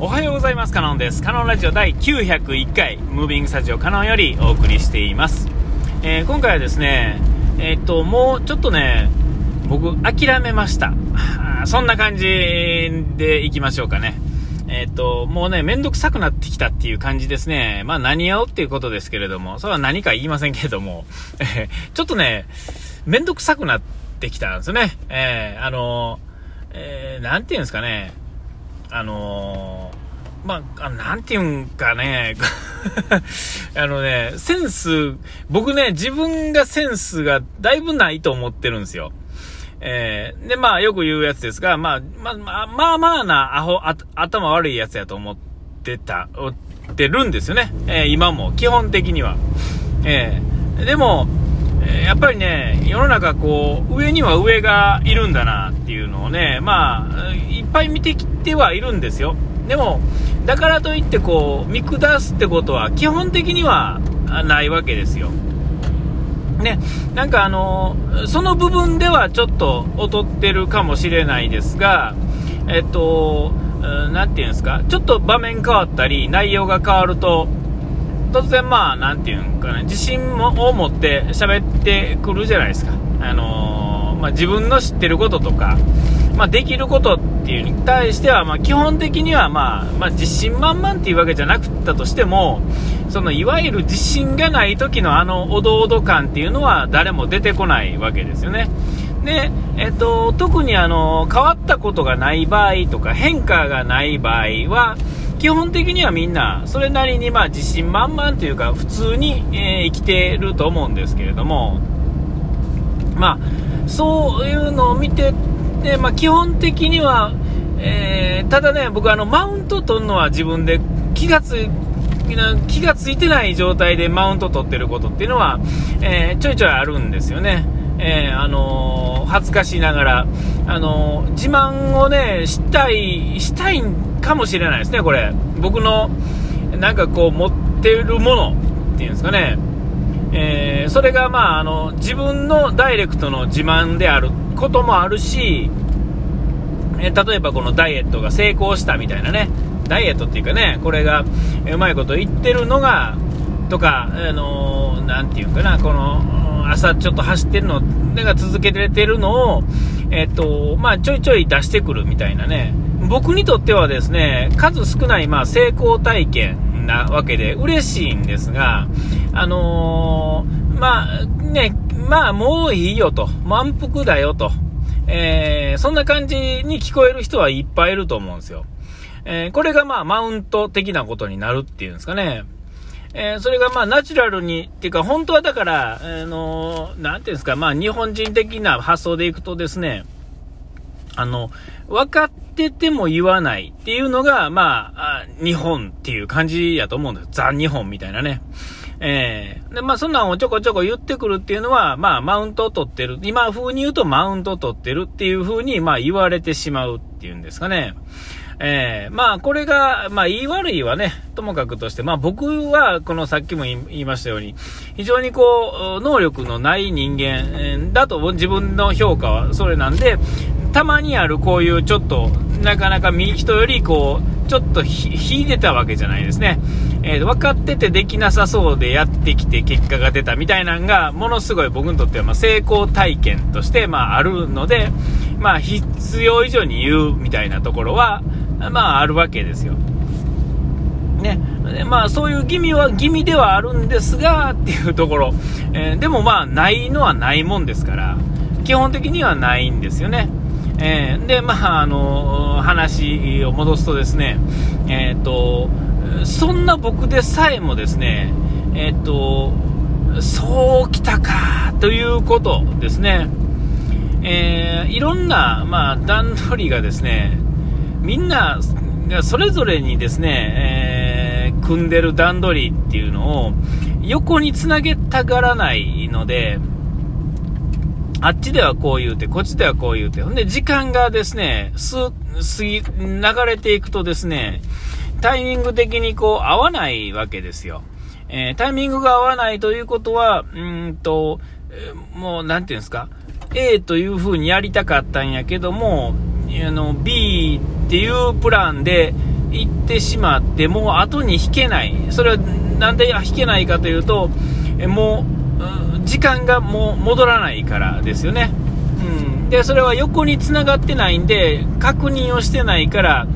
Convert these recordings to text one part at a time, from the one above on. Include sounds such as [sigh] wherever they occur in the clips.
おはようございます。カノンです。カノンラジオ第901回、ムービングスタジオカノンよりお送りしています。えー、今回はですね、えー、っと、もうちょっとね、僕、諦めました。そんな感じでいきましょうかね。え、っと、もうね、めんどくさくなってきたっていう感じですね。まあ何をっていうことですけれども、それは何か言いませんけれども、え [laughs] ちょっとね、めんどくさくなってきたんですよね。えー、あのえー、なんていうんですかね、あのー、まあ、なんていうんかね、[laughs] あのね、センス、僕ね、自分がセンスがだいぶないと思ってるんですよ。えー、で、まあ、よく言うやつですが、まあ、まあ、まあ、まあ、まあな、アホ、あ頭悪いやつやと思ってた、ってるんですよね。えー、今も、基本的には。えー、でも、やっぱりね、世の中こう、上には上がいるんだなっていうのをね、まあ、いっぱい見てきてはいるんですよ。でも、だからといってこう、見下すってことは基本的にはないわけですよ。ね、なんかあの、その部分ではちょっと劣ってるかもしれないですが、えっと、何て言うんですか、ちょっと場面変わったり、内容が変わると、突然まあ、なんていうんかね、自信を持って喋ってくるじゃないですか。あのー、まあ、自分の知ってることとか、まあ、できることっていうに対しては、まあ、基本的には、まあ、まあ、自信満々っていうわけじゃなくったとしても、そのいわゆる自信がない時のあのおどおど感っていうのは誰も出てこないわけですよね。で、えっと、特にあの変わったことがない場合とか変化がない場合は基本的にはみんなそれなりにまあ自信満々というか普通に、え、生きてると思うんですけれどもまあそういうのを見てで、まあ、基本的には、えー、ただね僕あのマウント取るのは自分で気がつ気がついてない状態でマウント取ってることっていうのは、えー、ちょいちょいあるんですよね。えー、あのー、恥ずかしながら、あの、自慢をね、したい、したいかもしれないですね、これ。僕の、なんかこう、持ってるものっていうんですかね。えそれが、まあ、あの、自分のダイレクトの自慢であることもあるし、え例えばこのダイエットが成功したみたいなね、ダイエットっていうかね、これがうまいこと言ってるのが、とか、あのー、ていうかな、この、朝ちょっと走ってるの、が続けてるのを、えっと、まあ、ちょいちょい出してくるみたいなね、僕にとってはですね、数少ない、まあ、成功体験なわけで嬉しいんですが、あのー、まあ、ね、まあ、もういいよと、満腹だよと、えー、そんな感じに聞こえる人はいっぱいいると思うんですよ。えー、これがまあマウント的なことになるっていうんですかね。えー、それがまあナチュラルに、っていうか本当はだから、あのー、なんていうんですか、まあ日本人的な発想でいくとですね、あの、分かってても言わないっていうのが、まあ、日本っていう感じやと思うんです。ザ・日本みたいなね。えー、で、まあ、そんなんをちょこちょこ言ってくるっていうのは、まあ、マウントを取ってる。今風に言うとマウントを取ってるっていう風に、まあ、言われてしまうっていうんですかね。えー、まあ、これが、まあ、言い悪いはね、ともかくとして、まあ、僕は、このさっきも言いましたように、非常にこう、能力のない人間だと自分の評価はそれなんで、たまにあるこういうちょっと、なかなか人よりこう、ちょっと引いてたわけじゃないですね。えー、分かっててできなさそうでやってきて結果が出たみたいなのが、ものすごい僕にとってはま成功体験として、まあ、あるので、まあ、必要以上に言うみたいなところは、まあ、あるわけですよ。ね。まあ、そういう気味は、気味ではあるんですが、っていうところ。えー、でもまあ、ないのはないもんですから、基本的にはないんですよね。えー、で、まあ、あの、話を戻すとですね、えっ、ー、と、そんな僕でさえもですね、えっ、と、そうきたか、ということですね。えいろんな、まあ、段取りがですね、みんなそれぞれにですね、えー、組んでる段取りっていうのを横につなげたがらないので、あっちではこう言うて、こっちではこう言うて、ほんで時間がですね、す、過ぎ、流れていくとですね、タイミング的にこう合わないわけですよ。えー、タイミングが合わないということは、うんと、もう、なんていうんですか、A という風にやりたかったんやけども、あの、B っていうプランで、行ってしまって、もう後に引けない。それはなんで引けないかというとえ、もう、時間がもう戻らないからですよね。うん。で、それは横に繋がってないんで、確認をしてないから、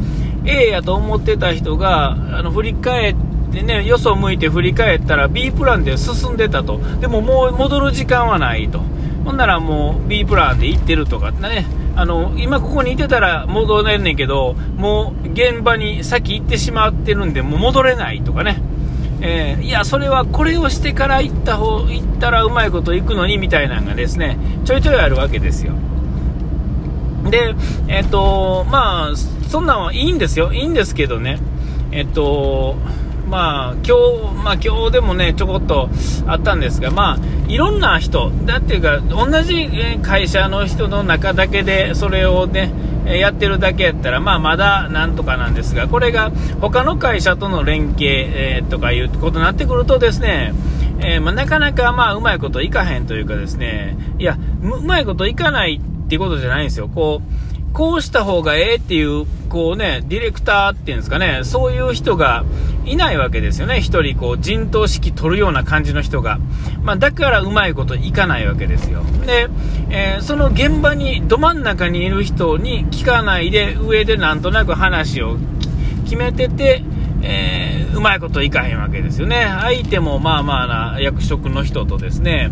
A やと思ってた人が、あの、振り返って、ね、よそ向いて振り返ったら B プランで進んでたと。でももう戻る時間はないと。ほんならもう B プランで行ってるとかね。あの、今ここにいてたら戻れんねんけど、もう現場に先行ってしまってるんで、もう戻れないとかね。えー、いや、それはこれをしてから行った方、行ったらうまいこと行くのにみたいなのがですね、ちょいちょいあるわけですよ。で、えっ、ー、と、まあ、そんなんはいいんですよ。いいんですけどね。えっ、ー、と、まあ、今日、まあ今日でもね、ちょこっとあったんですが、まあ、いろんな人、だっていうか、同じ会社の人の中だけで、それをね、やってるだけやったら、まあまだなんとかなんですが、これが他の会社との連携、えー、とかいうことになってくるとですね、えー、まあ、なかなかまあうまいこといかへんというかですね、いや、うまいこといかないっていうことじゃないんですよ。こう、こうした方がええっていう、こうね、ディレクターっていうんですかね、そういう人がいないわけですよね。一人、こう、陣頭指揮取るような感じの人が。まあ、だからうまいこといかないわけですよ。で、えー、その現場に、ど真ん中にいる人に聞かないで、上でなんとなく話を決めてて、えー、うまいこといかへんわけですよね。相手もまあまあな役職の人とですね、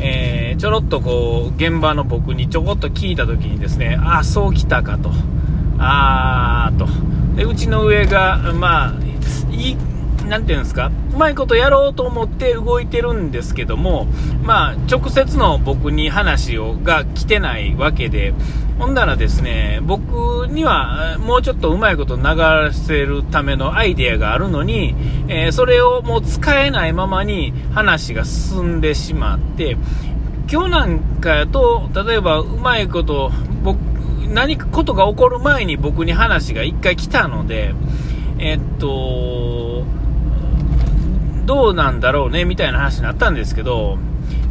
えー、ちょろっとこう、現場の僕にちょこっと聞いた時にですね、あ、そうきたかと。あーと。で、うちの上が、まあ、い、なんていうんですか、うまいことやろうと思って動いてるんですけども、まあ、直接の僕に話をが来てないわけで、ほんならですね、僕にはもうちょっとうまいこと流せるためのアイデアがあるのに、えー、それをもう使えないままに話が進んでしまって、今日なんかやと、例えばうまいこと、僕、何かことが起こる前に僕に話が1回来たので、えっと、どうなんだろうね、みたいな話になったんですけど、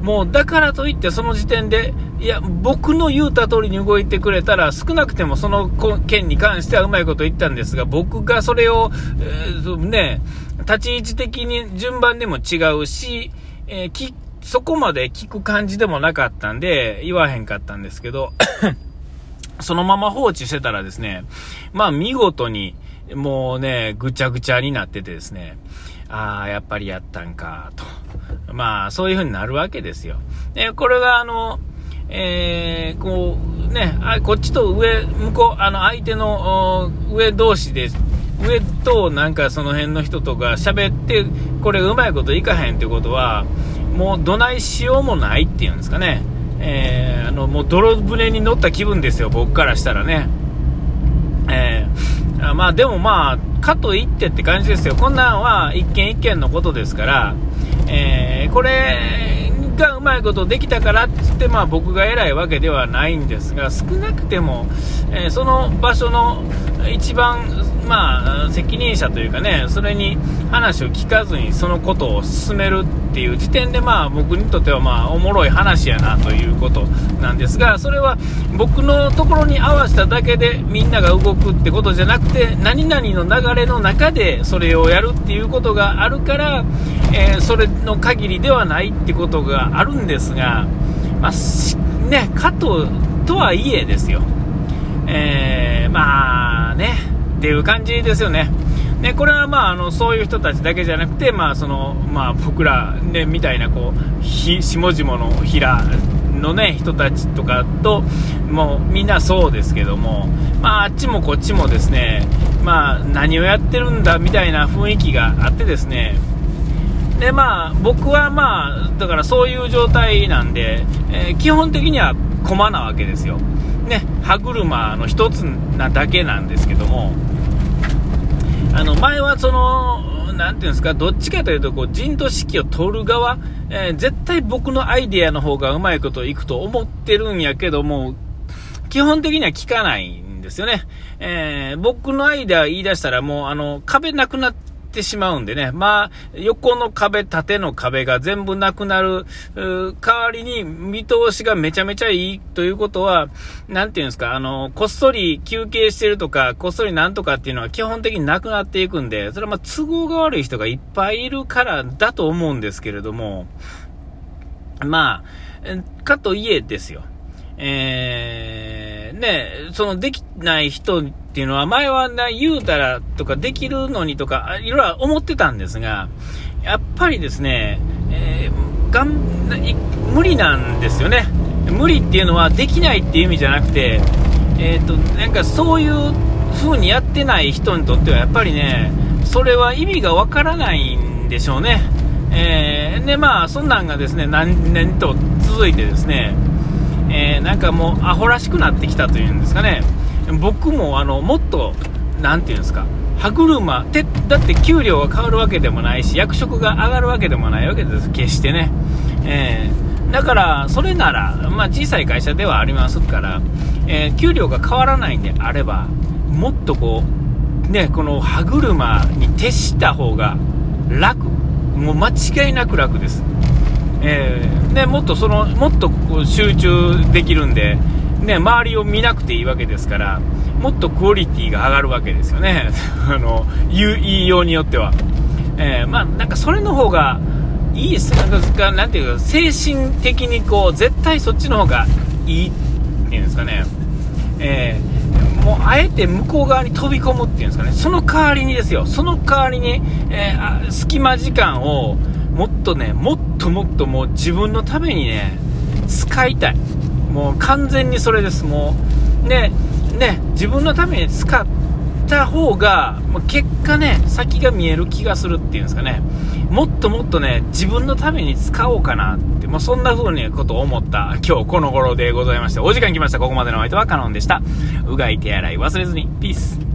もうだからといってその時点で、いや、僕の言うた通りに動いてくれたら、少なくてもその件に関してはうまいこと言ったんですが、僕がそれを、えー、ね、立ち位置的に順番でも違うし、えー、そこまで聞く感じでもなかったんで、言わへんかったんですけど、[coughs] そのまま放置してたらですね、まあ見事に、もうね、ぐちゃぐちゃになっててですね、ああ、やっぱりやったんか、と。まあ、そういう風になるわけですよ。で、これがあの、えー、こう、ね、あこっちと上、向こう、あの、相手の上同士で、上となんかその辺の人とか喋って、これうまいこといかへんってことは、もうどないしようもないっていうんですかね。えー、あの、もう泥船に乗った気分ですよ、僕からしたらね。えー、まあでもまあ、かといってって感じですよ。こんなんは一件一件のことですから、えー、これがうまいことできたからっつって、まあ僕が偉いわけではないんですが、少なくても、え、その場所の一番、まあ、責任者というかね、それに話を聞かずにそのことを進めるっていう時点で、まあ、僕にとっては、まあ、おもろい話やなということなんですが、それは僕のところに合わせただけでみんなが動くってことじゃなくて、何々の流れの中でそれをやるっていうことがあるから、えー、それの限りではないってことがあるんですが、まあ、ね、かと、とはいえですよ。えー、まあね、っていう感じですよね。ね、これはまああのそういう人たちだけじゃなくて、まあそのまあ、僕ら、ね、みたいなこう下々の平の、ね、人たちとかともうみんなそうですけども、まあ、あっちもこっちもですね、まあ、何をやってるんだみたいな雰囲気があってですねでまあ、僕はまあだからそういう状態なんで、ー、基本的には駒なわけですよ。ね、歯車の一つなだけなんですけども、あの、前はその、なんていうんですか、どっちかというと、こう、陣頭指揮を取る側、えー、絶対僕のアイデアの方がうまいこといくと思ってるんやけども、基本的には聞かないんですよね。えー、僕のアイデア言い出したらもう、あの、壁なくなっってしまうんでね、まあ、横の壁、縦の壁が全部なくなる、代わりに見通しがめちゃめちゃいいということは、なんていうんですか、あの、こっそり休憩してるとか、こっそりなんとかっていうのは基本的になくなっていくんで、それはまあ都合が悪い人がいっぱいいるからだと思うんですけれども、まあ、かといえですよ。えー、ね、そのできない人っていうのは前はな、言うたらとかできるのにとか、いろいろ思ってたんですが、やっぱりですね、えー、がん、無理なんですよね。無理っていうのはできないっていう意味じゃなくて、えっ、ー、と、なんかそういう風にやってない人にとってはやっぱりね、それは意味がわからないんでしょうね。えー、で、まあ、そんなんがですね、何年と続いてですね、えー、なんかもうアホらしくなってきたというんですかね、僕もあのもっと、なんていうんですか、歯車て、だって給料が変わるわけでもないし、役職が上がるわけでもないわけです、決してね。えー、だから、それなら、まあ、小さい会社ではありますから、えー、給料が変わらないんであれば、もっとこう、ね、この歯車に徹した方が楽、もう間違いなく楽です。えー、でもっとそのもっと集中できるんで、ね、周りを見なくていいわけですからもっとクオリティが上がるわけですよね。[laughs] あの言いようによっては、えー、まあなんかそれの方がいいです。なんなんていうか精神的にこう絶対そっちの方がいいっていうんですかね、えー、もうあえて向こう側に飛び込むっていうんですかね。その代わりにですよ。その代わりに、えー、隙間時間をもっとね、もっともっともう自分のためにね、使いたい。もう完全にそれです。もう、ね、ね、自分のために使った方が、結果ね、先が見える気がするっていうんですかね。もっともっとね、自分のために使おうかなって、もうそんな風にことを思った今日この頃でございまして、お時間来ました。ここまでのお相手はカノンでした。うがい手洗い忘れずに。ピース。